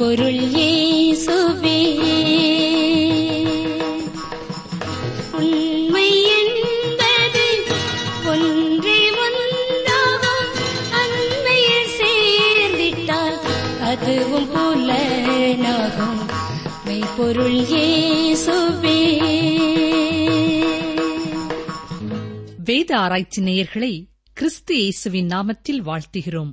பொருள் ஏசுவே. அதுவும் போல நாகும் மெய்ப்பொருள் ஏசுவே. வேத ஆராய்ச்சி நேயர்களை கிறிஸ்து இயேசுவின் நாமத்தில் வாழ்த்துகிறோம்.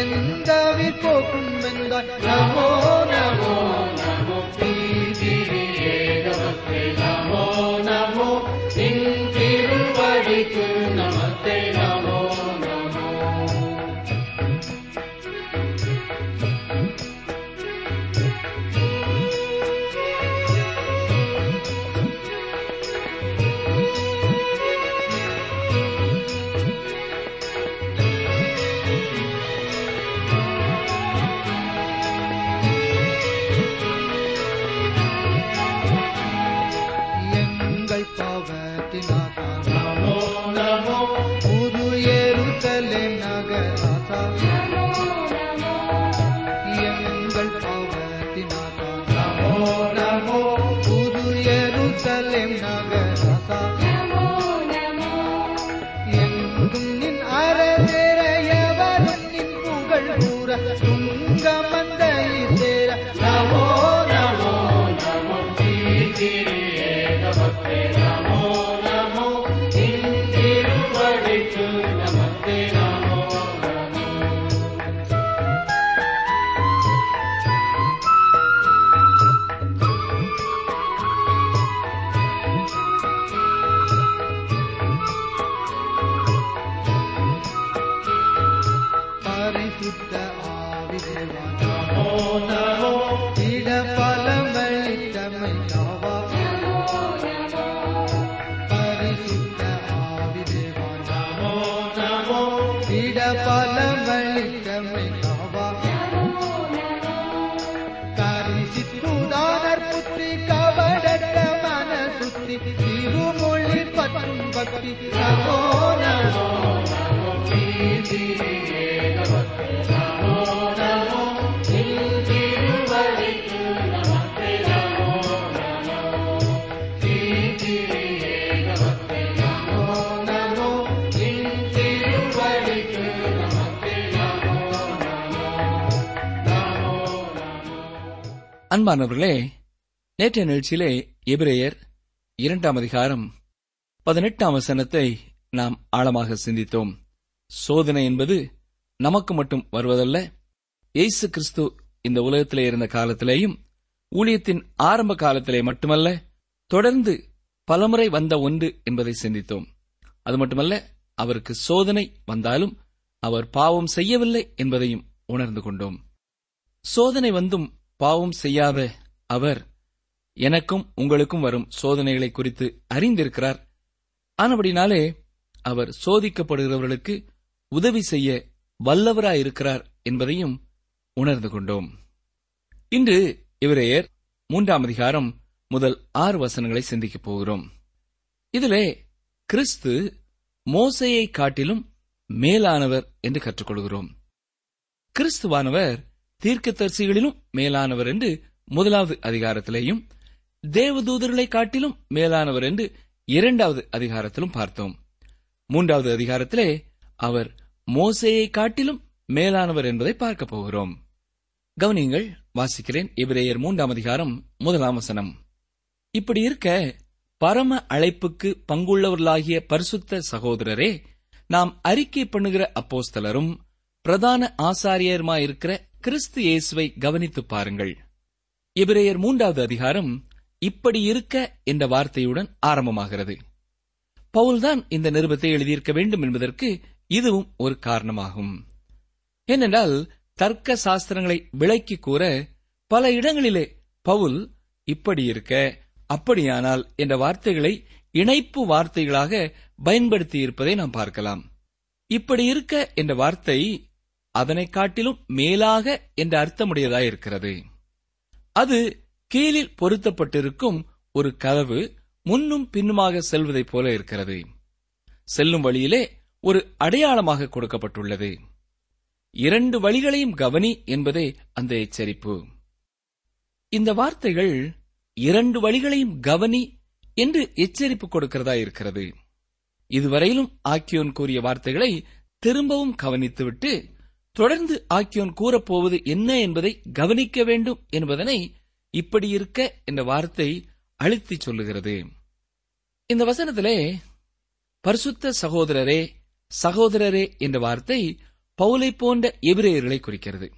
எந்தவிப்போக்குமெந்தாய் நமோ நமோ நமோ नमो पीतिरे நமோ நமோ नमो हिरुतु नमते Happy அன்பானவர்களே நேற்றைய நிகழ்ச்சியிலே எபிரேயர் இரண்டாம் அதிகாரம் பதினெட்டாம் வசனத்தை நாம் ஆழமாக சிந்தித்தோம். சோதனை என்பது நமக்கு மட்டும் வருவதல்ல எய்சு கிறிஸ்து இந்த உலகத்திலே இருந்த காலத்திலேயும் ஊழியத்தின் ஆரம்ப காலத்திலே மட்டுமல்ல தொடர்ந்து பலமுறை வந்த ஒன்று என்பதை சிந்தித்தோம். அது மட்டுமல்ல அவருக்கு சோதனை வந்தாலும் அவர் பாவம் செய்யவில்லை என்பதையும் உணர்ந்து கொண்டோம். சோதனை வந்தும் பாவம் செய்யாத அவர் எனக்கும் உங்களுக்கும் வரும் சோதனைகளை குறித்து அறிந்திருக்கிறார். ஆனபடினாலே அவர் சோதிக்கப்படுகிறவர்களுக்கு உதவி செய்ய வல்லவராயிருக்கிறார் என்பதையும் உணர்ந்து கொண்டோம். இன்று இவரையர் மூன்றாம் அதிகாரம் முதல் ஆறு வசனங்களை சிந்திக்கப் போகிறோம். இதிலே கிறிஸ்து மோசையை காட்டிலும் மேலானவர் என்று கற்றுக்கொள்கிறோம். கிறிஸ்துவானவர் தீர்க்கதரிசிகளிலும் மேலானவர் என்று முதலாவது அதிகாரத்திலேயும் தேவதூதர்களை காட்டிலும் மேலானவர் என்று இரண்டாவது அதிகாரத்திலும் பார்த்தோம். மூன்றாவது அதிகாரத்திலே அவர் மோசையை காட்டிலும் மேலானவர் என்பதை பார்க்கப் போகிறோம். கவனியங்கள் வாசிக்கிறேன். இபிரேயர் மூன்றாம் அதிகாரம் முதலாம் வசனம். இப்படி இருக்க பரம அழைப்புக்கு பங்குள்ளவர்களாகிய பரிசுத்த சகோதரரே நாம் அறிக்கை பண்ணுகிற அப்போஸ்தலரும் பிரதான ஆசாரியருமாயிருக்கிற கிறிஸ்து இயேசுவை கவனித்து பாருங்கள். இபிரேயர் மூன்றாவது அதிகாரம் இப்படி இருக்க என்ற வார்த்தையுடன் ஆரம்பமாகிறது. பவுல்தான் இந்த நிருபத்தை எழுதியிருக்க வேண்டும் என்பதற்கு இதுவும் ஒரு காரணமாகும். ஏனென்றால் தர்க்க சாஸ்திரங்களை விளக்கி கூற பல இடங்களிலே பவுல் இப்படி இருக்க அப்படியானால் என்ற வார்த்தைகளை இணைப்பு வார்த்தைகளாக பயன்படுத்தி இருப்பதை நாம் பார்க்கலாம். இப்படி இருக்க என்ற வார்த்தை அதனை காட்டிலும் மேலாக என்ற அர்த்தமுடையதாய் இருக்கிறது. அது கீழில் பொருத்தப்பட்டிருக்கும் ஒரு கதவு முன்னும் பின்னுமாக செல்வதைப் போல இருக்கிறது. செல்லும் வழியிலே ஒரு அடையாளமாக கொடுக்கப்பட்டுள்ளது. இரண்டு வழிகளையும் கவனி என்பதே அந்த எச்சரிப்பு. இந்த வார்த்தைகள் இரண்டு வழிகளையும் கவனி என்று எச்சரிப்பு கொடுக்கிறதா இருக்கிறது. இதுவரையிலும் ஆக்கியோன் கூறிய வார்த்தைகளை திரும்பவும் கவனித்துவிட்டு தொடர்ந்து ஆக்கியோன் கூறப்போவது என்ன என்பதை கவனிக்க வேண்டும் என்பதனை இப்படி இருக்க என்ற வார்த்தை அழுத்தி சொல்லுகிறது. இந்த வசனத்திலே பரிசுத்த சகோதரரே சகோதரரே என்ற வார்த்தை பவுலை போன்ற எபிரேயர்களை குறிக்கிறது.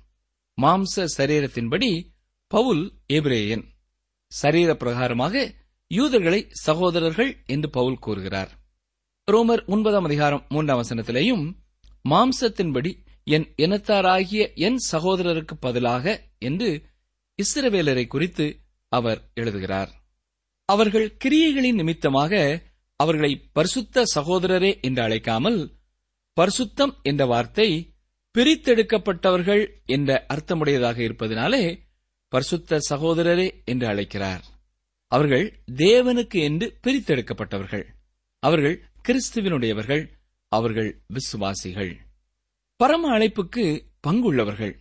மாம்ச சரீரத்தின்படி பவுல் எபிரேயன். சரீர பிரகாரமாக யூதர்களை சகோதரர்கள் என்று பவுல் கூறுகிறார். ரோமர் ஒன்பதாம் அதிகாரம் மூன்றாம் வசனத்திலேயும் மாம்சத்தின்படி என் இனத்தாராகிய என் சகோதரருக்கு பதிலாக என்று இஸ்ரவேலரை குறித்து அவர் எழுதுகிறார். அவர்கள் கிரியைகளின் நிமித்தமாக அவர்களை பரிசுத்த சகோதரரே என்று அழைக்காமல் பரிசுத்தம் என்ற வார்த்தை பிரித்தெடுக்கப்பட்டவர்கள் என்ற அர்த்தமுடையதாக இருப்பதினாலே பரிசுத்த சகோதரரே என்று அழைக்கிறார். அவர்கள் தேவனுக்கு என்று பிரித்தெடுக்கப்பட்டவர்கள். அவர்கள் கிறிஸ்துவினுடையவர்கள். அவர்கள் விசுவாசிகள். பரம அழைப்புக்கு பங்குள்ளவர்கள்.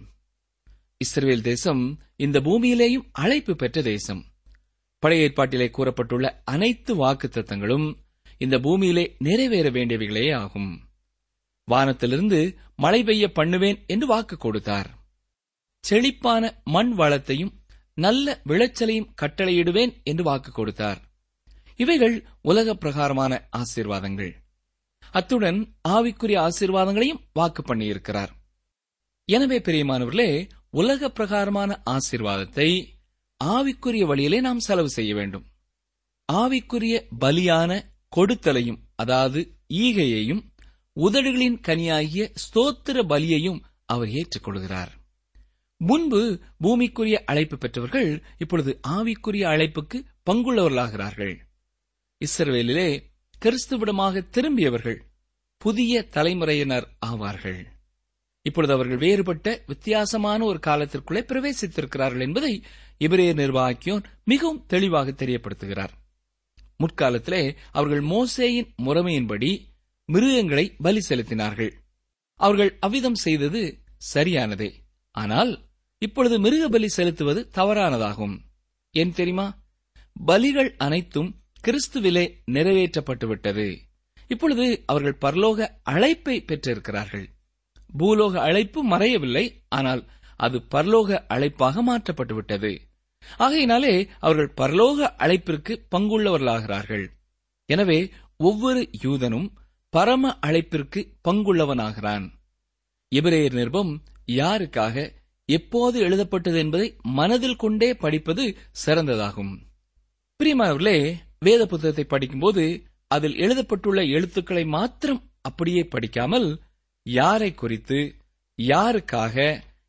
இஸ்ரேல் தேசம் இந்த பூமியிலேயும் அழைப்பு பெற்ற தேசம். பழைய ஏற்பாட்டிலே கூறப்பட்டுள்ள அனைத்து வாக்கு தத்தங்களும் இந்த பூமியிலே நிறைவேற வேண்டியவைகளே ஆகும். வானத்திலிருந்து மழை பெய்ய பண்ணுவேன் என்று வாக்கு கொடுத்தார். செழிப்பான மண் வளத்தையும் நல்ல விளைச்சலையும் கட்டளையிடுவேன் என்று வாக்கு கொடுத்தார். இவைகள் உலக பிரகாரமான ஆசீர்வாதங்கள். அத்துடன் ஆவிக்குரிய ஆசீர்வாதங்களையும் வாக்கு பண்ணியிருக்கிறார். எனவே பிரியமானவர்களே உலக பிரகாரமான ஆசீர்வாதத்தை ஆவிக்குரிய வழியிலே நாம் செலவு செய்ய வேண்டும். ஆவிக்குரிய பலியான கொடுத்தலையும் அதாவது ஈகையையும் உதடுகளின் கனியாகிய ஸ்தோத்திர பலியையும் அவர் ஏற்றுக்கொள்கிறார். முன்பு பூமிக்குரிய அழைப்பு பெற்றவர்கள் இப்பொழுது ஆவிக்குரிய அழைப்புக்கு பங்குள்ளவர்களாகிறார்கள். இஸ்ரவேலிலே கிறிஸ்துவிடமாக திரும்பியவர்கள் புதிய தலைமுறையினர் ஆவார்கள். இப்பொழுது அவர்கள் வேறுபட்ட வித்தியாசமான ஒரு காலத்திற்குள்ளே பிரவேசித்திருக்கிறார்கள் என்பதை இவரே நிர்வாகியோன் மிகவும் தெளிவாக தெரியப்படுத்துகிறார். முற்காலத்திலே அவர்கள் மோசேயின் முறைமையின்படி மிருகங்களை பலி செலுத்தினார்கள். அவர்கள் அவ்விதம் செய்தது சரியானதே. ஆனால் இப்பொழுது மிருக பலி செலுத்துவது தவறானதாகும். ஏன் தெரியுமா? பலிகள் அனைத்தும் கிறிஸ்துவிலே நிறைவேற்றப்பட்டுவிட்டது. இப்பொழுது அவர்கள் பரலோக அழைப்பை பெற்றிருக்கிறார்கள். பூலோக அழைப்பு மறையவில்லை ஆனால் அது பரலோக அழைப்பாக மாற்றப்பட்டுவிட்டது. ஆகையினாலே அவர்கள் பரலோக அழைப்பிற்கு பங்குள்ளவர்களாகிறார்கள். எனவே ஒவ்வொரு யூதனும் பரம அழைப்பிற்கு பங்குள்ளவனாகிறான். எபிரேயர் நிருபம் யாருக்காக எப்போது எழுதப்பட்டது என்பதை மனதில் கொண்டே படிப்பது சிறந்ததாகும். பிரியமானவர்களே வேத புத்தகத்தை படிக்கும்போது அதில் எழுதப்பட்டுள்ள எழுத்துக்களை மாத்திரம் அப்படியே படிக்காமல் யாரை குறித்து யாருக்காக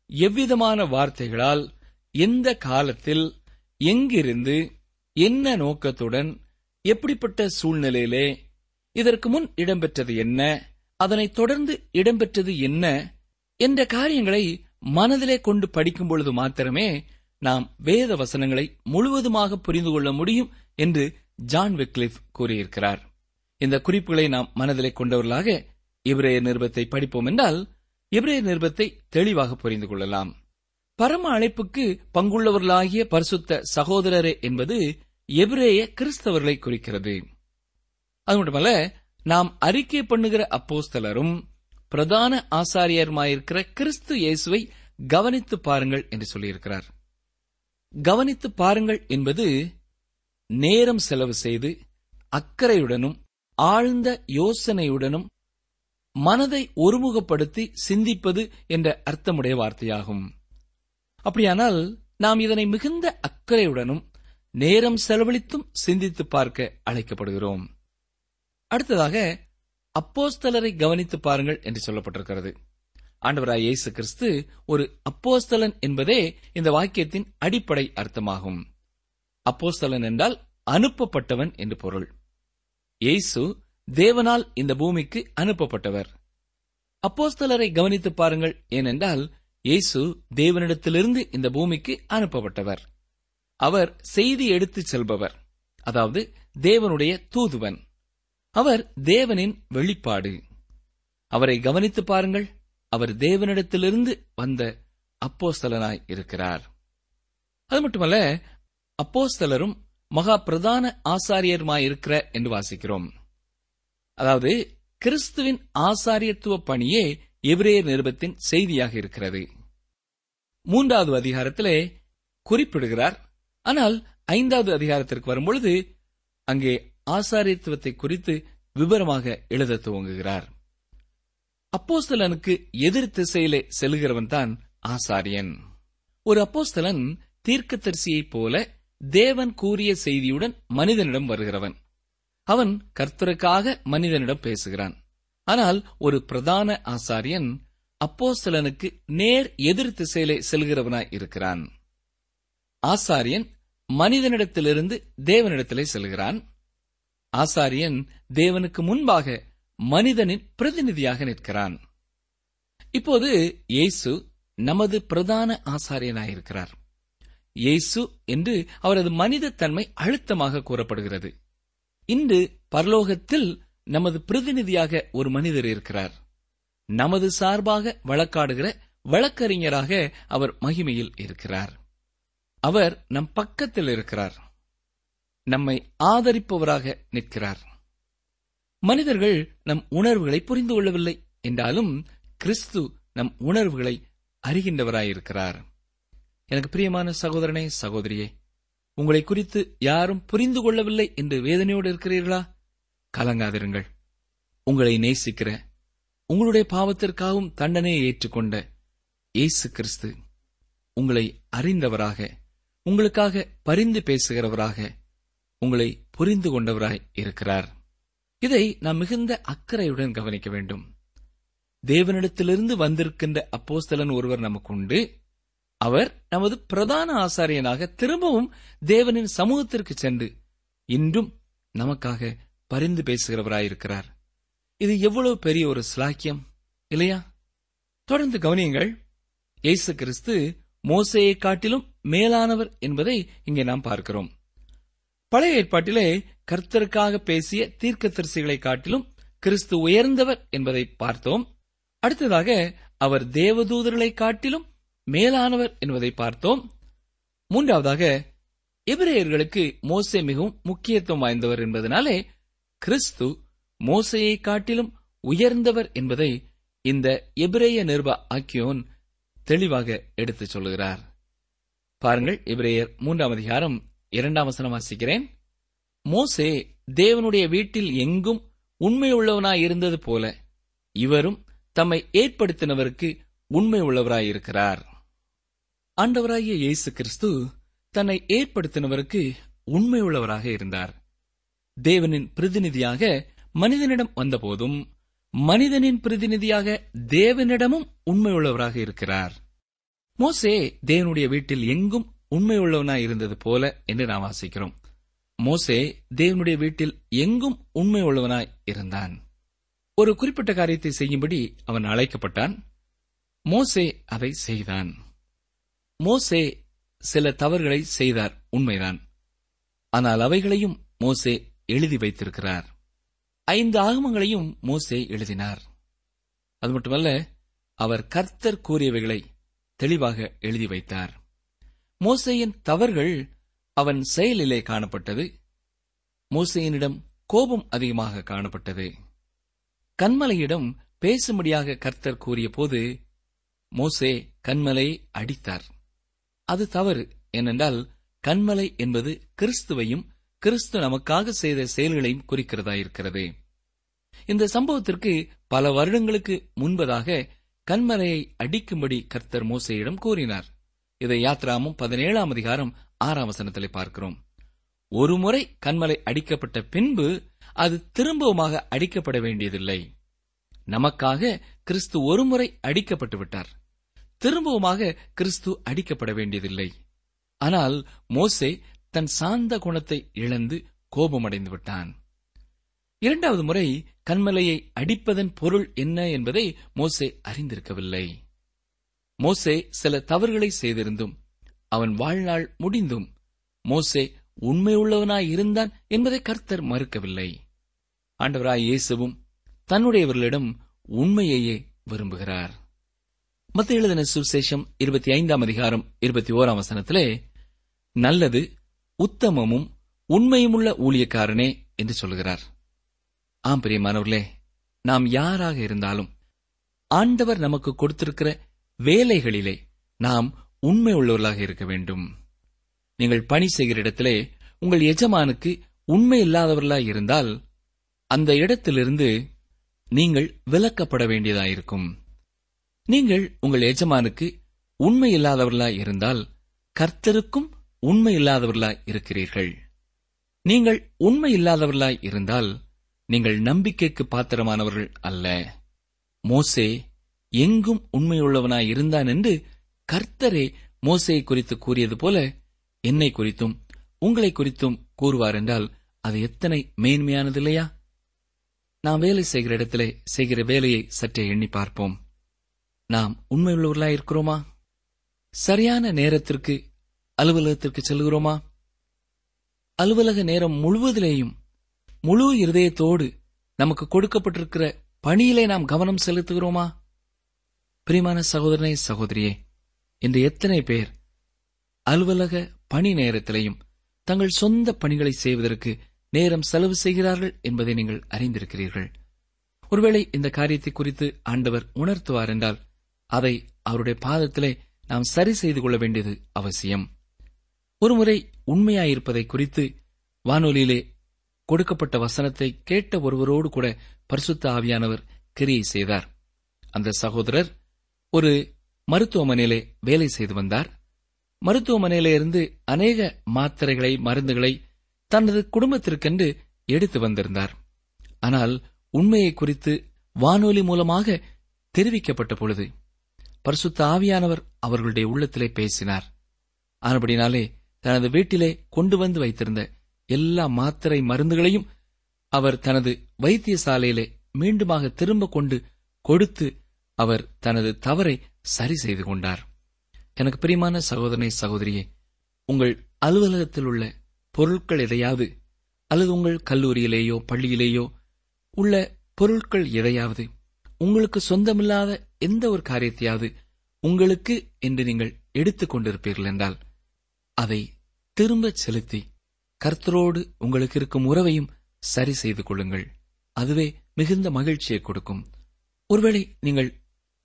எவ்விதமான வார்த்தைகளால் எந்த காலத்தில் எங்கிருந்து என்ன நோக்கத்துடன் எப்படிப்பட்ட சூழ்நிலையிலே இதற்கு முன் இடம்பெற்றது என்ன அதனைத் தொடர்ந்து இடம்பெற்றது என்ன என்ற காரியங்களை மனதிலே கொண்டு படிக்கும் பொழுது மாத்திரமே நாம் வேத வசனங்களை முழுவதுமாக புரிந்து கொள்ள முடியும் என்று ஜான் விக்லிஃப் கூறியிருக்கிறார். இந்த குறிப்புகளை நாம் மனதிலே கொண்டவர்களாக இப்ரேய நிருபத்தை படிப்போம் என்றால் இப்ரேய நிருபத்தை தெளிவாக புரிந்து கொள்ளலாம். பரம அழைப்புக்கு பங்குள்ளவர்களாகிய பரிசுத்த சகோதரரே என்பது எபிரேய கிறிஸ்தவர்களை குறிக்கிறது. அது மட்டுமல்ல நாம் அறிக்கை பண்ணுகிற அப்போஸ்தலரும் பிரதான ஆசாரியருமாயிருக்கிற கிறிஸ்து இயேசுவை கவனித்து பாருங்கள் என்று சொல்லியிருக்கிறார். கவனித்து பாருங்கள் என்பது நேரம் செலவு செய்து அக்கறையுடனும் ஆழ்ந்த யோசனையுடனும் மனதை ஒருமுகப்படுத்தி சிந்திப்பது என்ற அர்த்தமுடைய வார்த்தையாகும். அப்படியானால் நாம் இதனை மிகுந்த அக்கறையுடனும் நேரம் செலவழித்தும் சிந்தித்து பார்க்க அழைக்கப்படுகிறோம். அடுத்ததாக அப்போஸ்தலரை கவனித்து பாருங்கள் என்று சொல்லப்பட்டிருக்கிறது. ஆண்டவராய் இயேசு கிறிஸ்து ஒரு அப்போஸ்தலன் என்பதே இந்த வாக்கியத்தின் அடிப்படை அர்த்தமாகும். அப்போஸ்தலன் என்றால் அனுப்பப்பட்டவன் என்று பொருள். இயேசு தேவனால் இந்த பூமிக்கு அனுப்பப்பட்டவர். அப்போஸ்தலரை கவனித்து பாருங்கள் ஏனென்றால் இயேசு தேவனிடத்திலிருந்து இந்த பூமிக்கு அனுப்பப்பட்டவர். அவர் செய்தி எடுத்துச் செல்பவர் அதாவது தேவனுடைய தூதுவன். அவர் தேவனின் வெளிப்பாடு. அவரை கவனித்து பாருங்கள் அவர் தேவனிடத்திலிருந்து வந்த அப்போஸ்தலனாய் இருக்கிறார். அது மட்டுமல்ல அப்போஸ்தலரும் மகா பிரதான ஆசாரியருமாயிருக்கிற என்று வாசிக்கிறோம். அதாவது கிறிஸ்துவின் ஆசாரியத்துவ பணியே எபிரேயர் நிருபத்தின் செய்தியாக இருக்கிறது. மூன்றாவது அதிகாரத்திலே குறிப்பிடுகிறார். ஆனால் ஐந்தாவது அதிகாரத்திற்கு வரும்பொழுது அங்கே ஆசாரியத்துவத்தை குறித்து விவரமாக எழுத துவங்குகிறார். அப்போஸ்தலனுக்கு எதிர் திசையிலே செல்கிறவன் தான் ஆசாரியன். ஒரு அப்போஸ்தலன் தீர்க்கதரிசியைப் போல தேவன் கூறிய செய்தியுடன் மனிதனிடம் வருகிறவன். அவன் கர்த்தருக்காக மனிதனிடம் பேசுகிறான். ஆனால் ஒரு பிரதான ஆசாரியன் அப்போஸ்தலனுக்கு நேர் எதிர் திசையிலே செல்கிறவனாய் இருக்கிறான். ஆசாரியன் மனிதனிடத்திலிருந்து தேவனிடத்திலே செல்கிறான். ஆசாரியன் தேவனுக்கு முன்பாக மனிதனின் பிரதிநிதியாக நிற்கிறான். இப்போது இயேசு நமது பிரதான ஆசாரியனாயிருக்கிறார். இயேசு என்று அவரது மனித தன்மை அழுத்தமாக கூறப்படுகிறது. இன்று பரலோகத்தில் நமது பிரதிநிதியாக ஒரு மனிதர் இருக்கிறார். நமது சார்பாக வழக்காடுகிற வழக்கறிஞராக அவர் மகிமையில் இருக்கிறார். அவர் நம் பக்கத்தில் இருக்கிறார். நம்மை ஆதரிப்பவராக நிற்கிறார். மனிதர்கள் நம் உணர்வுகளை புரிந்து கொள்ளவில்லை என்றாலும் கிறிஸ்து நம் உணர்வுகளை அறிகின்றவராயிருக்கிறார். எனக்கு பிரியமான சகோதரனே சகோதரியே உங்களை குறித்து யாரும் புரிந்து கொள்ளவில்லை என்று வேதனையோடு இருக்கிறீர்களா? கலங்காதிருங்கள். உங்களை நேசிக்கிற உங்களுடைய பாவத்திற்காகவும் தண்டனையை ஏற்றுக்கொண்ட இயேசு கிறிஸ்து உங்களை அறிந்தவராக உங்களுக்காக பரிந்து பேசுகிறவராக உங்களை புரிந்து கொண்டவராய் இருக்கிறார். இதை நாம் மிகுந்த அக்கறையுடன் கவனிக்க வேண்டும். தேவனிடத்திலிருந்து வந்திருக்கின்ற அப்போஸ்தலன் ஒருவர் நமக்கு உண்டு. அவர் நமது பிரதான ஆசாரியனாக திரும்பவும் தேவனின் சமூகத்திற்கு சென்று இன்றும் நமக்காக பரிந்து பேசுகிறவராயிருக்கிறார். இது எவ்வளவு பெரிய ஒரு சிலாக்கியம் இல்லையா? தொடர்ந்து கவனியுங்கள் இயேசு கிறிஸ்து மோசையை காட்டிலும் மேலானவர் என்பதை இங்கே நாம் பார்க்கிறோம். பழைய ஏற்பாட்டிலே கர்த்தருக்காக பேசிய தீர்க்கதரிசிகளை காட்டிலும் கிறிஸ்து உயர்ந்தவர் என்பதை பார்த்தோம். அடுத்ததாக அவர் தேவதூதர்களை காட்டிலும் மேலானவர் என்பதை பார்த்தோம். மூன்றாவதாக எபிரேயர்களுக்கு மோசே மிகவும் முக்கியத்துவம் வாய்ந்தவர் என்பதனாலே கிறிஸ்து மோசையை காட்டிலும் உயர்ந்தவர் என்பதை இந்த எபிரேய நிருப ஆக்கியோன் தெளிவாக எடுத்துச் சொல்கிறார். பாருங்கள் எபிரேயர் மூன்றாம் அதிகாரம் இரண்டாம் வசனம் வாசிக்கிறேன். மோசே தேவனுடைய வீட்டில் எங்கும் உண்மையுள்ளவனாய் இருந்தது போல இவரும் தம்மை ஏற்படுத்தினவருக்கு உண்மை உள்ளவராயிருக்கிறார் ஆண்டவராகிய இயேசு கிறிஸ்து தன்னை ஏற்படுத்தினவருக்கு உண்மையுள்ளவராக இருந்தார். தேவனின் பிரதிநிதியாக மனிதனிடம் வந்தபோதும் மனிதனின் பிரதிநிதியாக தேவனிடமும் உண்மையுள்ளவராக இருக்கிறார். மோசே தேவனுடைய வீட்டில் எங்கும் உண்மையுள்ளவனாய் இருந்தது போல என்று நாம் வாசிக்கிறோம். மோசே தேவனுடைய வீட்டில் எங்கும் உண்மை உள்ளவனாய் இருந்தான். ஒரு குறிப்பிட்ட காரியத்தை செய்யும்படி அவன் அழைக்கப்பட்டான். மோசே அதை செய்தான். மோசே சில தவறுகளை செய்தார். உண்மைதான். ஆனால் அவைகளையும் மோசே எழுதி வைத்திருக்கிறார். ஐந்து ஆகமங்களையும் மோசே எழுதினார். அது மட்டுமல்ல அவர் கர்த்தர் கூறியவைகளை தெளிவாக எழுதி வைத்தார். மோசையின் தவறுகள் அவன் செயலிலே காணப்பட்டது. மோசையனிடம் கோபம் அதிகமாக காணப்பட்டது. கண்மலையிடம் பேசும்படியாக கர்த்தர் கூறிய போது மோசே கண்மலை அடித்தார். அது தவறு ஏனென்றால் கண்மலை என்பது கிறிஸ்துவையும் கிறிஸ்து நமக்காக செய்த செயல்களையும் குறிக்கிறதாயிருக்கிறது. இந்த சம்பவத்திற்கு பல வருடங்களுக்கு முன்பதாக கண்மலையை அடிக்கும்படி கர்த்தர் மோசையிடம் கூறினார். இதை யாத்ராமும் பதினேழாம் அதிகாரம் ஆறாம் வசனத்திலே பார்க்கிறோம். ஒருமுறை கண்மலை அடிக்கப்பட்ட பின்பு அது திரும்பவுமாக அடிக்கப்பட வேண்டியதில்லை. நமக்காக கிறிஸ்து ஒருமுறை அடிக்கப்பட்டு விட்டார் திரும்பவுமாக கிறிஸ்து அடிக்கப்பட வேண்டியதில்லை. ஆனால் மோசே தன் சாந்த குணத்தை இழந்து கோபமடைந்து விட்டான். இரண்டாவது முறை கண்மலையை அடிப்பதன் பொருள் என்ன என்பதை மோசே அறிந்திருக்கவில்லை. மோசே சில தவறுகளை செய்திருந்தும் அவன் வாழ்நாள் முடிந்தும் மோசே உண்மையுள்ளவனாய் இருந்தான் என்பதை கர்த்தர் மறுக்கவில்லை. ஆண்டவராய் இயேசுவும் தன்னுடையவர்களிடம் உண்மையையே விரும்புகிறார். மத்த எழுதின சுசேஷம் இருபத்தி ஐந்தாம் அதிகாரம் இருபத்தி ஓராம் வசனத்திலே நல்லது உத்தமமும் உண்மையுமுள்ள ஊழியக்காரனே என்று சொல்கிறார் ஆம் பிரியமானவர்களே நாம் யாராக இருந்தாலும் ஆண்டவர் நமக்கு கொடுத்திருக்கிற வேலைகளிலே நாம் உண்மை உள்ளவர்களாக இருக்க வேண்டும். நீங்கள் பணி செய்கிற இடத்திலே உங்கள் எஜமானுக்கு உண்மை இல்லாதவர்களாக இருந்தால் அந்த இடத்திலிருந்து நீங்கள் விலக்கப்பட வேண்டியதாயிருக்கும். நீங்கள் உங்கள் எஜமானுக்கு உண்மை இல்லாதவர்களாய் இருந்தால் கர்த்தருக்கும் உண்மை இல்லாதவர்களாய் இருக்கிறீர்கள். நீங்கள் உண்மை இல்லாதவர்களாய் இருந்தால் நீங்கள் நம்பிக்கைக்கு பாத்திரமானவர்கள் அல்ல. மோசே எங்கும் உண்மையுள்ளவனாய் இருந்தான் என்று கர்த்தரே மோசையை குறித்து கூறியது போல என்னை குறித்தும் உங்களை குறித்தும் கூறுவார் என்றால் அது எத்தனை மேன்மையானது இல்லையா? நான் வேலை செய்கிற இடத்திலே செய்கிற வேலையை சற்றே எண்ணி பார்ப்போம். நாம் உண்மையுள்ளவர்களாய் இருக்கிறோமா? சரியான நேரத்திற்கு அலுவலகத்திற்கு செல்கிறோமா? அலுவலக நேரம் முழுவதிலேயும் முழு இருதயத்தோடு நமக்கு கொடுக்கப்பட்டிருக்கிற பணியிலே நாம் கவனம் செலுத்துகிறோமா? பிரிமான சகோதரனே சகோதரியே இன்று எத்தனை பேர் அலுவலக பணி நேரத்திலையும் தங்கள் சொந்த பணிகளை செய்வதற்கு நேரம் செலவு செய்கிறார்கள் என்பதை நீங்கள் அறிந்திருக்கிறீர்கள். ஒருவேளை இந்த காரியத்தை குறித்து ஆண்டவர் உணர்த்துவார் என்றால் அதை அவருடைய பாதத்திலே நாம் சரி செய்து கொள்ள வேண்டியது அவசியம். ஒருமுறை உண்மையாயிருப்பதை குறித்து வானொலியிலே கொடுக்கப்பட்ட வசனத்தை கேட்ட ஒருவரோடு கூட பரிசுத்த ஆவியானவர் கிரியை செய்தார். அந்த சகோதரர் ஒரு மருத்துவமனையிலே வேலை செய்து வந்தார். மருத்துவமனையிலிருந்து அநேக மாத்திரைகளை மருந்துகளை தனது குடும்பத்திற்கென்று எடுத்து வந்திருந்தார். ஆனால் உண்மையை குறித்து வானொலி மூலமாக தெரிவிக்கப்பட்ட பொழுது பரிசுத்த ஆவியானவர் அவர்களுடைய உள்ளத்திலே பேசினார். ஆனபடினாலே தனது வீட்டிலே கொண்டு வந்து வைத்திருந்த எல்லா மாத்திரை மருந்துகளையும் அவர் தனது வைத்தியசாலையிலே மீண்டுமாக திரும்ப கொண்டு கொடுத்து அவர் தனது தவறை சரி செய்து கொண்டார். எனக்கு பிரியமான சகோதரனை சகோதரியே உங்கள் அலுவலகத்தில் உள்ள பொருட்கள் எதையாவது அல்லது உங்கள் கல்லூரியிலேயோ பள்ளியிலேயோ உள்ள பொருட்கள் எதையாவது உங்களுக்கு சொந்தமில்லாத எந்த ஒரு காரியத்தையாவது உங்களுக்கு என்று நீங்கள் எடுத்துக் கொண்டிருப்பீர்கள் என்றால் அதை திரும்பச் செலுத்தி கர்த்தரோடு உங்களுக்கு இருக்கும் உறவையும் சரி செய்து கொள்ளுங்கள். அதுவே மிகுந்த மகிழ்ச்சியை கொடுக்கும். ஒருவேளை நீங்கள்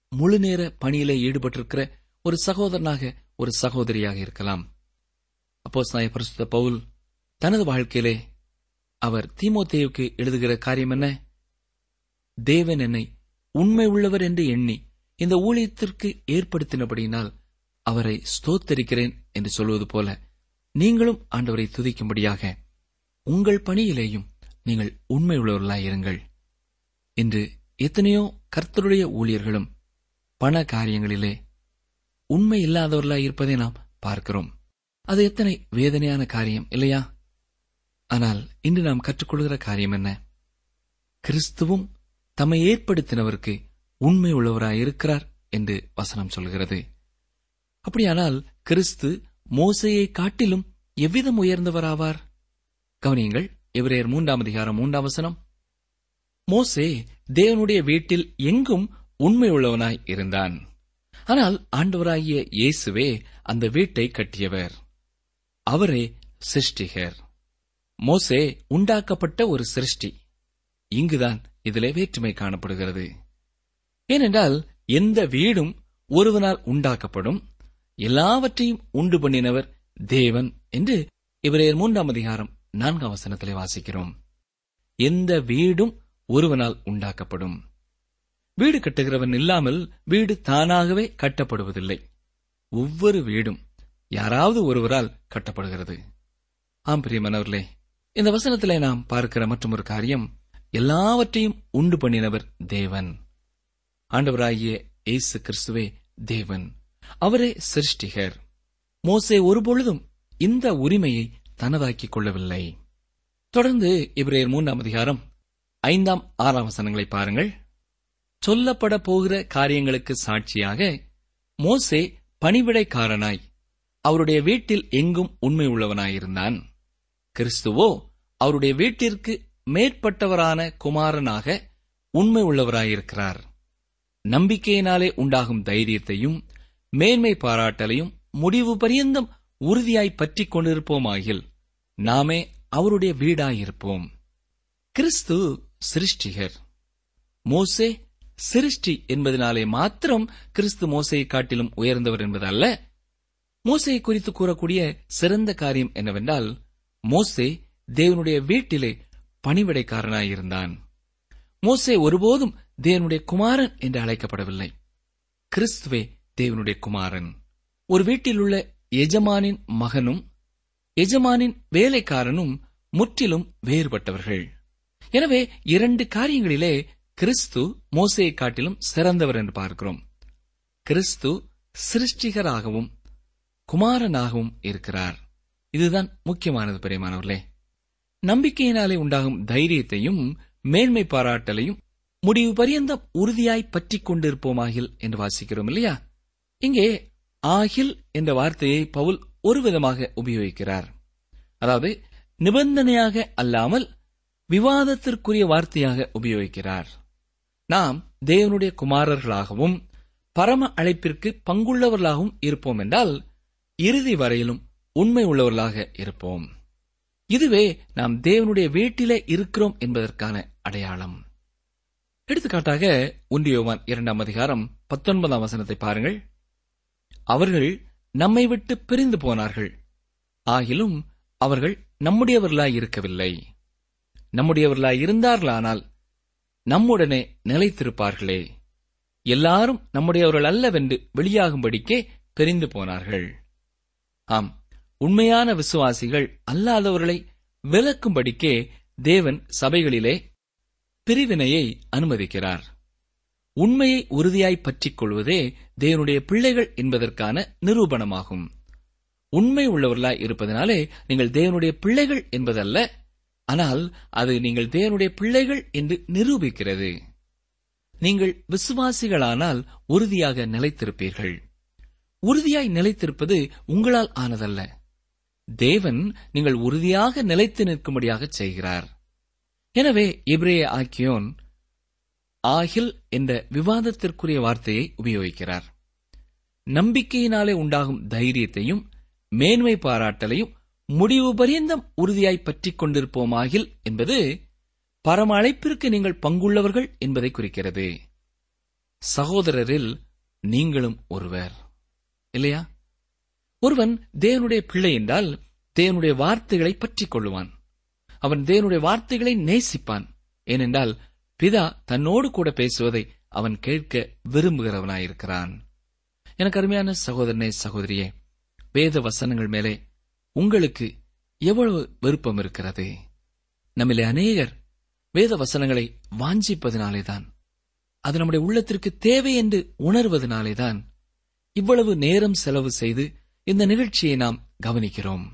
முழு நேர பணியிலே ஈடுபட்டிருக்கிற ஒரு சகோதரனாக ஒரு சகோதரியாக இருக்கலாம். அப்போ பரிசுத்த பவுல் தனது வாழ்க்கையிலே அவர் தீமோத்தேயுக்கு எழுதுகிற காரியம் என்ன? தேவன் என்னை உண்மை உள்ளவர் என்று எண்ணி இந்த ஊழியத்திற்கு ஏற்படுத்தினபடியினால் அவரை ஸ்தோத்தரிக்கிறேன் என்று சொல்வது போல நீங்களும் ஆண்டவரை துதிக்கும்படியாக உங்கள் பணியிலேயும் நீங்கள் உண்மை உள்ளவர்களாயிருங்கள் இன்று எத்தனையோ கர்த்தருடைய ஊழியர்களும் பண காரியங்களிலே உண்மை இல்லாதவர்களாய் இருப்பதை நாம் பார்க்கிறோம். அது எத்தனை வேதனையான காரியம் இல்லையா? ஆனால் இன்று நாம் கற்றுக்கொள்கிற காரியம் என்ன? கிறிஸ்துவும் தம்மை ஏற்படுத்தினவருக்கு உண்மை உள்ளவராயிருக்கிறார் என்று வசனம் சொல்கிறது. அப்படியானால் கிறிஸ்து மோசையை காட்டிலும் எவ்விதம் உயர்ந்தவராவார்? கவனியுங்கள் எவரேர் மூன்றாம் அதிகாரம் மூன்றாம் வசனம். மோசே தேவனுடைய வீட்டில் எங்கும் உண்மை உள்ளவனாய் இருந்தான். ஆனால் ஆண்டவராகிய இயேசுவே அந்த வீட்டை கட்டியவர். அவரே சிருஷ்டிகர். மோசே உண்டாக்கப்பட்ட ஒரு சிருஷ்டி. இங்குதான் இதிலே வேற்றுமை காணப்படுகிறது. ஏனென்றால் எந்த வீடும் ஒருவனால் உண்டாக்கப்படும் எல்லாவற்றையும் உண்டு பண்ணினவர் தேவன் என்று இவரையர் மூன்றாம் அதிகாரம் நான்காம் வசனத்திலே வாசிக்கிறோம். எந்த வீடும் ஒருவனால் உண்டாக்கப்படும். வீடு கட்டுகிறவன் இல்லாமல் வீடு தானாகவே கட்டப்படுவதில்லை. ஒவ்வொரு வீடும் யாராவது ஒருவரால் கட்டப்படுகிறது. ஆம் பிரியமானவர்களே இந்த வசனத்திலே நாம் பார்க்கிற மற்றும் ஒரு காரியம் எல்லாவற்றையும் உண்டு பண்ணினவர் தேவன். ஆண்டவராகிய இயேசு கிறிஸ்துவே தேவன். அவரே சிருஷ்டிகர். மோசே ஒருபொழுதும் இந்த உரிமையை தனதாக்கிக் கொள்ளவில்லை. தொடர்ந்து இவரேர் மூன்றாம் அதிகாரம் ஐந்தாம் ஆறாம் வசனங்களை பாருங்கள். சொல்லப்பட போகிற காரியங்களுக்கு சாட்சியாக மோசே பணிவிடைக்காரனாய் அவருடைய வீட்டில் எங்கும் உண்மை உள்ளவனாயிருந்தான். கிறிஸ்துவோ அவருடைய வீட்டிற்கு மேற்பட்டவரான குமாரனாக உண்மை உள்ளவராயிருக்கிறார். நம்பிக்கையினாலே உண்டாகும் தைரியத்தையும் மேன்மை பாராட்டலையும் முடிவு பரியந்தம் உறுதியாய் பற்றிக் கொண்டிருப்போமாகில் நாமே அவருடைய வீடாயிருப்போம். கிறிஸ்து சிருஷ்டிகர். மோசே சிருஷ்டி என்பதனாலே மாத்திரம் கிறிஸ்து மோசையை காட்டிலும் உயர்ந்தவர் என்பதல்ல. மோசையை குறித்து கூறக்கூடிய சிறந்த காரியம் என்னவென்றால் மோசே தேவனுடைய வீட்டிலே பணிவிடைக்காரனாயிருந்தான். மோசே ஒருபோதும் தேவனுடைய குமாரன் என்று அழைக்கப்படவில்லை. கிறிஸ்துவே தேவனுடைய குமாரன். ஒரு வீட்டில் உள்ள எஜமானின் மகனும் எஜமானின் வேலைக்காரனும் முற்றிலும் வேறுபட்டவர்கள். எனவே இரண்டு காரியங்களிலே கிறிஸ்து மோசையை காட்டிலும் சிறந்தவர் என்று பார்க்கிறோம். கிறிஸ்து சிருஷ்டிகராகவும் குமாரனாகவும் இருக்கிறார். இதுதான் முக்கியமானது பிரியமானவர்களே. நம்பிக்கையினாலே உண்டாகும் தைரியத்தையும் மேன்மை பாராட்டலையும் முடிவு பரியந்தம் உறுதியாய் பற்றி கொண்டிருப்போமாகில் என்று வாசிக்கிறோம் இல்லையா? இங்கே ஆகில் என்ற வார்த்தையை பவுல் ஒரு விதமாக உபயோகிக்கிறார். அதாவது நிபந்தனையாக அல்லாமல் விவாதத்திற்குரிய வார்த்தையாக உபயோகிக்கிறார். நாம் தேவனுடைய குமாரர்களாகவும் பரம அழைப்பிற்கு பங்குள்ளவர்களாகவும் இருப்போம் என்றால் இறுதி வரையிலும் உண்மை உள்ளவர்களாக இருப்போம். இதுவே நாம் தேவனுடைய வீட்டிலே இருக்கிறோம் என்பதற்கான அடையாளம். எடுத்துக்காட்டாக ஒன்றியோவான் இரண்டாம் அதிகாரம் பத்தொன்பதாம் வசனத்தை பாருங்கள். அவர்கள் நம்மை விட்டு பிரிந்து போனார்கள். ஆகிலும் அவர்கள் நம்முடையவர்களாய் இருக்கவில்லை. நம்முடையவர்களாய் இருந்தார்களானால் நம்முடனே நிலைத்திருப்பார்களே. எல்லாரும் நம்முடையவர்கள் அல்லவென்று வெளியாகும்படிக்கே பிரிந்து போனார்கள். ஆம் உண்மையான விசுவாசிகள் அல்லாதவர்களை விலக்கும்படிக்கே தேவன் சபைகளிலே பிரிவினையை அனுமதிக்கிறார். உண்மையை உறுதியாய் பற்றிக் கொள்வதே தேவனுடைய பிள்ளைகள் என்பதற்கான நிரூபணமாகும். உண்மை உள்ளவர்களாய் இருப்பதனாலே நீங்கள் தேவனுடைய பிள்ளைகள் என்பதல்ல ஆனால் அது நீங்கள் தேவனுடைய பிள்ளைகள் என்று நிரூபிக்கிறது. நீங்கள் விசுவாசிகளானால் உறுதியாக நிலைத்திருப்பீர்கள். உறுதியாய் நிலைத்திருப்பது உங்களால் ஆனதல்ல. தேவன் நீங்கள் உறுதியாக நிலைத்து நிற்கும்படியாக செய்கிறார். எனவே இப்ரேய ஆக்கியோன் ஆகில் என்ற விவாதத்திற்குரிய வார்த்தையை உபயோகிக்கிறார். நம்பிக்கையினாலே உண்டாகும் தைரியத்தையும் மேன்மை பாராட்டலையும் முடிவு பரியந்தம் உறுதியாய் பற்றிக் கொண்டிருப்போமாகில் என்பது பரம அழைப்பிற்கு நீங்கள் பங்குள்ளவர்கள் என்பதை குறிக்கிறது. சகோதரரில் நீங்களும் ஒருவர். இல்லையா? ஒருவன் தேவனுடைய பிள்ளை என்றால் தேவனுடைய வார்த்தைகளை பற்றிக் கொள்ளுவான் அவன் தேவனுடைய வார்த்தைகளை நேசிப்பான். ஏனென்றால் பிதா தன்னோடு கூட பேசுவதை அவன் கேட்க விரும்புகிறவனாயிருக்கிறான். எனக்கு அருமையான சகோதரனே சகோதரியே வேத வசனங்கள் மேலே உங்களுக்கு எவ்வளவு விருப்பம் இருக்கிறது? நம்மிலே அநேகர் வேத வசனங்களை வாஞ்சிப்பதினாலேதான் அது நம்முடைய உள்ளத்திற்கு தேவை என்று உணர்வதனாலேதான் இவ்வளவு நேரம் செலவு செய்து இந்த நிகழ்ச்சியை நாம் கவனிக்கிறோம்.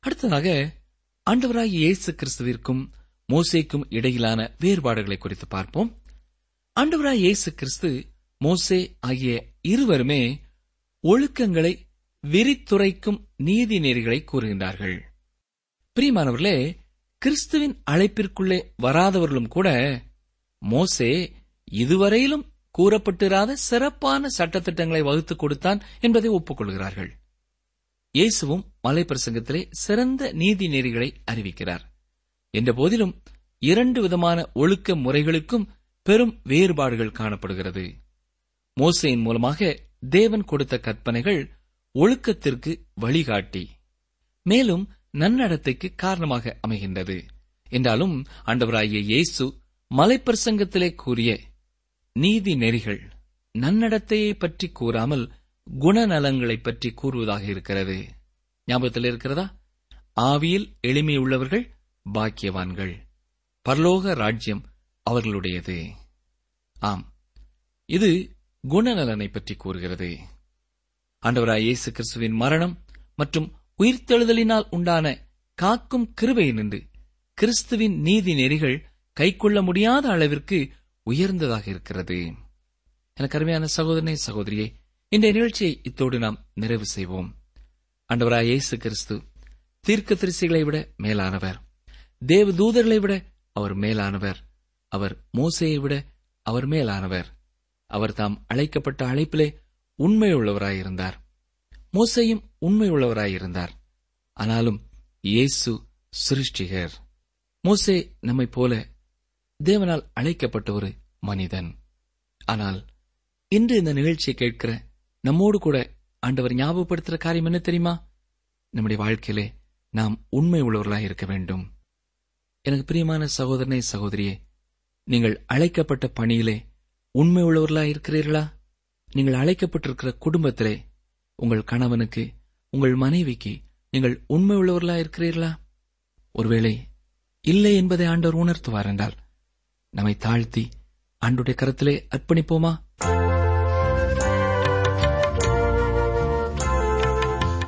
அடுத்ததாக ஆண்டவராகிய இயேசு கிறிஸ்துவிற்கும் மோசேக்கும் இடையிலான வேறுபாடுகளை குறித்து பார்ப்போம். ஆண்டவராய் இயேசு கிறிஸ்து மோசே ஆகிய இருவருமே ஒழுக்கங்களை விரித்துரைக்கும் நீதி நெறிகளை கூறுகின்றார்கள். பிரியமானவர்களே கிறிஸ்துவின் அழைப்பிற்குள்ளே வராதவர்களும் கூட மோசே இதுவரையிலும் கூறப்பட்டிராத சிறப்பான சட்டத்திட்டங்களை வகுத்துக் கொடுத்தான் என்பதை ஒப்புக்கொள்கிறார்கள். இயேசுவும் மலை பிரசங்கத்திலே சிறந்த நீதி நெறிகளை அறிவிக்கிறார். என்ற போதிலும் இரண்டு விதமான ஒழுக்க முறைகளுக்கும் பெரும் வேறுபாடுகள் காணப்படுகிறது. மோசையின் மூலமாக தேவன் கொடுத்த கற்பனைகள் ஒழுக்கத்திற்கு வழிகாட்டி மேலும் நன்னடத்தைக்கு காரணமாக அமைகின்றது. என்றாலும் ஆண்டவராகிய இயேசு மலைப்பிரசங்கத்திலே கூறிய நீதி நெறிகள் நன்னடத்தையை பற்றி கூறாமல் குணநலங்களை பற்றி கூறுவதாக இருக்கிறது. ஞாபகத்தில் இருக்கிறதா? ஆவியில் எளிமையுள்ளவர்கள் பாக்கியவான்கள். பரலோக ராஜ்யம் அவர்களுடையது. ஆம். இது குணநலனை பற்றி கூறுகிறது. ஆண்டவராய் இயேசு கிறிஸ்துவின் மரணம் மற்றும் உயிர்த்தெழுதலினால் உண்டான காக்கும் கிருபை நின்று கிறிஸ்துவின் நீதி நெறிகள் கைக்கொள்ள முடியாத அளவிற்கு உயர்ந்ததாக இருக்கிறது. எனக்கு அருமையான சகோதரனே சகோதரியே இந்த நிகழ்ச்சியை இத்தோடு நாம் நிறைவு செய்வோம். அண்டவராய் இயேசு கிறிஸ்து தீர்க்க தரிசிகளை விட மேலானவர். தேவ தூதர்களை விட அவர் மேலானவர். அவர் மோசையை விட அவர் மேலானவர். அவர் தாம் அழைக்கப்பட்ட அழைப்பிலே உண்மையுள்ளவராயிருந்தார். மோசையும் உண்மையுள்ளவராயிருந்தார். ஆனாலும் இயேசு சிருஷ்டிகர். மோசே நம்மைப் போல தேவனால் அழைக்கப்பட்ட ஒரு மனிதன். ஆனால் இன்று இந்த நிகழ்ச்சியை கேட்கிற நம்மோடு கூட ஆண்டவர் ஞாபகப்படுத்துற காரியம் என்ன தெரியுமா? நம்முடைய வாழ்க்கையிலே நாம் உண்மை உள்ளவர்களாக இருக்க வேண்டும். எனக்கு பிரியமான சகோதரனே சகோதரியே நீங்கள் அழைக்கப்பட்ட பணியிலே உண்மை உள்ளவர்களாக இருக்கிறீர்களா? நீங்கள் அழைக்கப்பட்டிருக்கிற குடும்பத்திலே உங்கள் கணவனுக்கு உங்கள் மனைவிக்கு நீங்கள் உண்மை உள்ளவர்களா இருக்கிறீர்களா? ஒருவேளை இல்லை என்பதை ஆண்டவர் உணர்த்துவார் என்றால் நம்மை தாழ்த்தி ஆண்டுடைய கருத்திலே அர்ப்பணிப்போமா?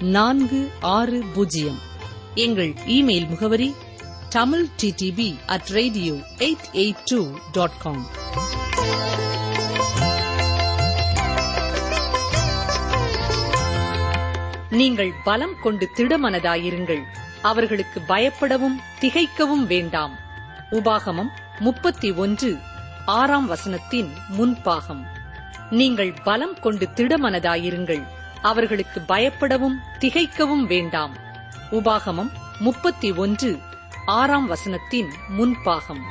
நான்கு ஆறு பூஜ்ஜியம். எங்கள் இமெயில் முகவரி Tamil D T P at radio eight eight two dot com நீங்கள் பலம் கொண்டு திடமனதாயிருங்கள். அவர்களுக்கு பயப்படவும் திகைக்கவும் வேண்டாம். உபாகமம் முப்பத்தி ஒன்று ஆறாம் வசனத்தின் முன்பாகம். நீங்கள் பலம் கொண்டு திடமனதாயிருங்கள். அவர்களுக்கு பயப்படவும் திகைக்கவும் வேண்டாம். உபாகமம் முப்பத்தி ஒன்று ஆறாம் வசனத்தின் முன்பாகம்.